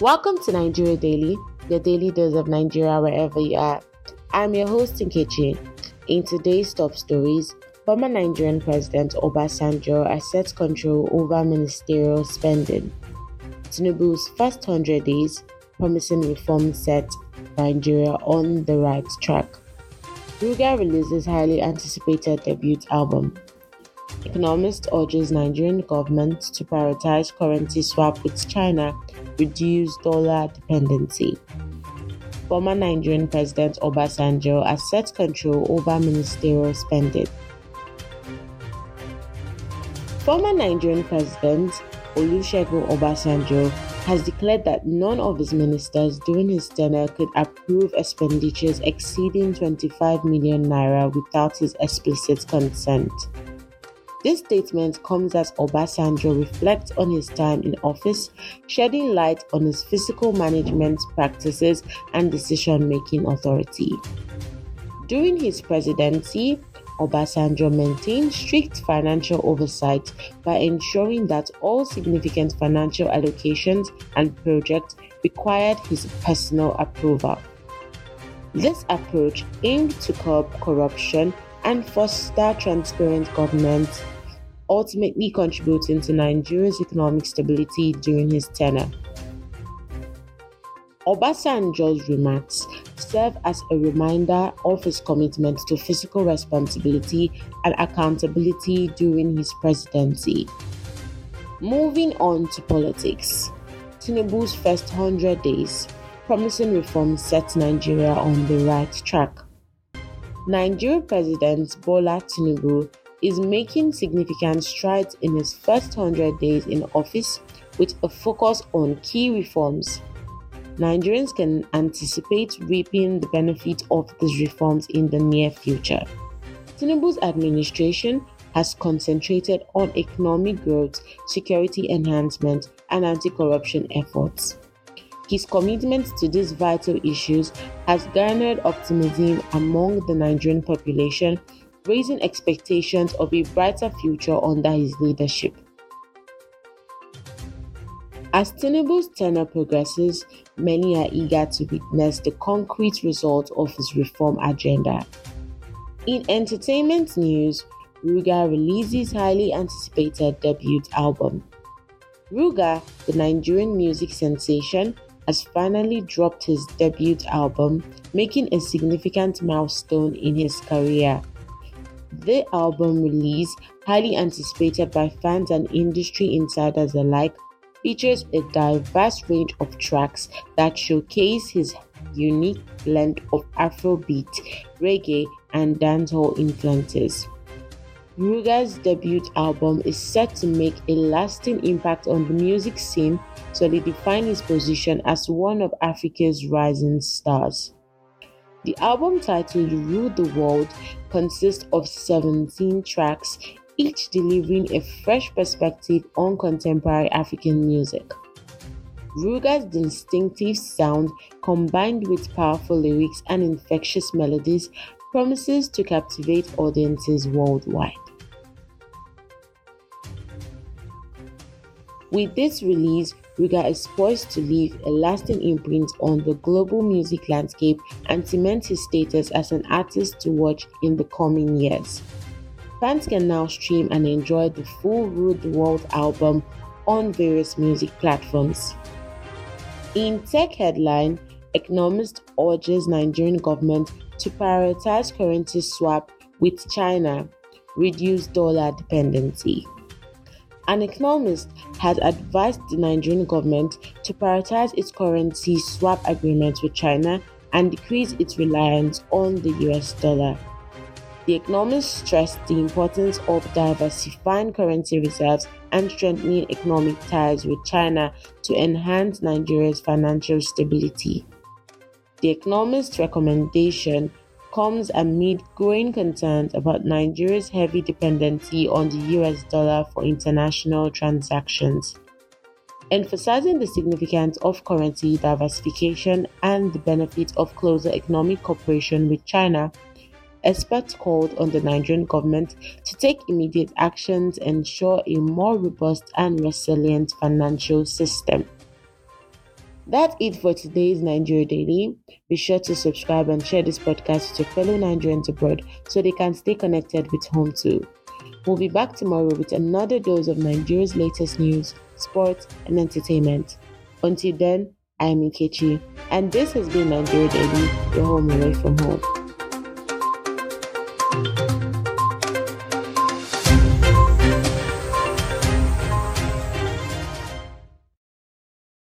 Welcome to Nigeria Daily, your daily dose of Nigeria wherever you are. I'm your host Nkechi. In today's top stories, former Nigerian President Obasanjo asserts control over ministerial spending. Tinubu's first 100 days, promising reform set Nigeria on the right track. Ruger releases highly anticipated debut album. Economist urges Nigerian government to prioritize currency swap with China, reduce dollar dependency. Former Nigerian President Obasanjo asserts control over ministerial spending. Former Nigerian President Olusegun Obasanjo has declared that none of his ministers during his tenure could approve expenditures exceeding 25 million naira without his explicit consent. This statement comes as Obasanjo reflects on his time in office, shedding light on his fiscal management practices and decision making authority. During his presidency, Obasanjo maintained strict financial oversight by ensuring that all significant financial allocations and projects required his personal approval. This approach aimed to curb corruption and foster transparent government, ultimately contributing to Nigeria's economic stability during his tenure. Obasanjo's remarks serve as a reminder of his commitment to fiscal responsibility and accountability during his presidency. Moving on to politics, Tinubu's first 100 days, promising reforms set Nigeria on the right track. Nigerian President Bola Tinubu is making significant strides in his first 100 days in office with a focus on key reforms. Nigerians can anticipate reaping the benefit of these reforms in the near future. Tinubu's administration has concentrated on economic growth, security enhancement, and anti corruption efforts. His commitment to these vital issues has garnered optimism among the Nigerian population, raising expectations of a brighter future under his leadership. As Tinubu's tenure progresses, many are eager to witness the concrete results of his reform agenda. In entertainment news, Ruger releases highly anticipated debut album. Ruger, the Nigerian music sensation, has finally dropped his debut album, making a significant milestone in his career. The album release, highly anticipated by fans and industry insiders alike, features a diverse range of tracks that showcase his unique blend of Afrobeat, reggae, and dancehall influences. Ruger's debut album is set to make a lasting impact on the music scene, solidifying his position as one of Africa's rising stars. The album titled Rule the World consists of 17 tracks, each delivering a fresh perspective on contemporary African music. Ruger's distinctive sound, combined with powerful lyrics and infectious melodies, promises to captivate audiences worldwide. With this release, Ruger is poised to leave a lasting imprint on the global music landscape and cement his status as an artist to watch in the coming years. Fans can now stream and enjoy the full Rule the World album on various music platforms. In tech headline, economist urges Nigerian government to prioritize currency swap with China, reduce dollar dependency. An economist has advised the Nigerian government to prioritize its currency swap agreements with China and decrease its reliance on the US dollar. The economist stressed the importance of diversifying currency reserves and strengthening economic ties with China to enhance Nigeria's financial stability. The economist's recommendation comes amid growing concerns about Nigeria's heavy dependency on the US dollar for international transactions. Emphasizing the significance of currency diversification and the benefits of closer economic cooperation with China, experts called on the Nigerian government to take immediate actions to ensure a more robust and resilient financial system. That's it for today's Nigeria Daily. Be sure to subscribe and share this podcast with your fellow Nigerians abroad so they can stay connected with home too. We'll be back tomorrow with another dose of Nigeria's latest news, sports, and entertainment. Until then, I'm Ikechi, and this has been Nigeria Daily, your home away from home.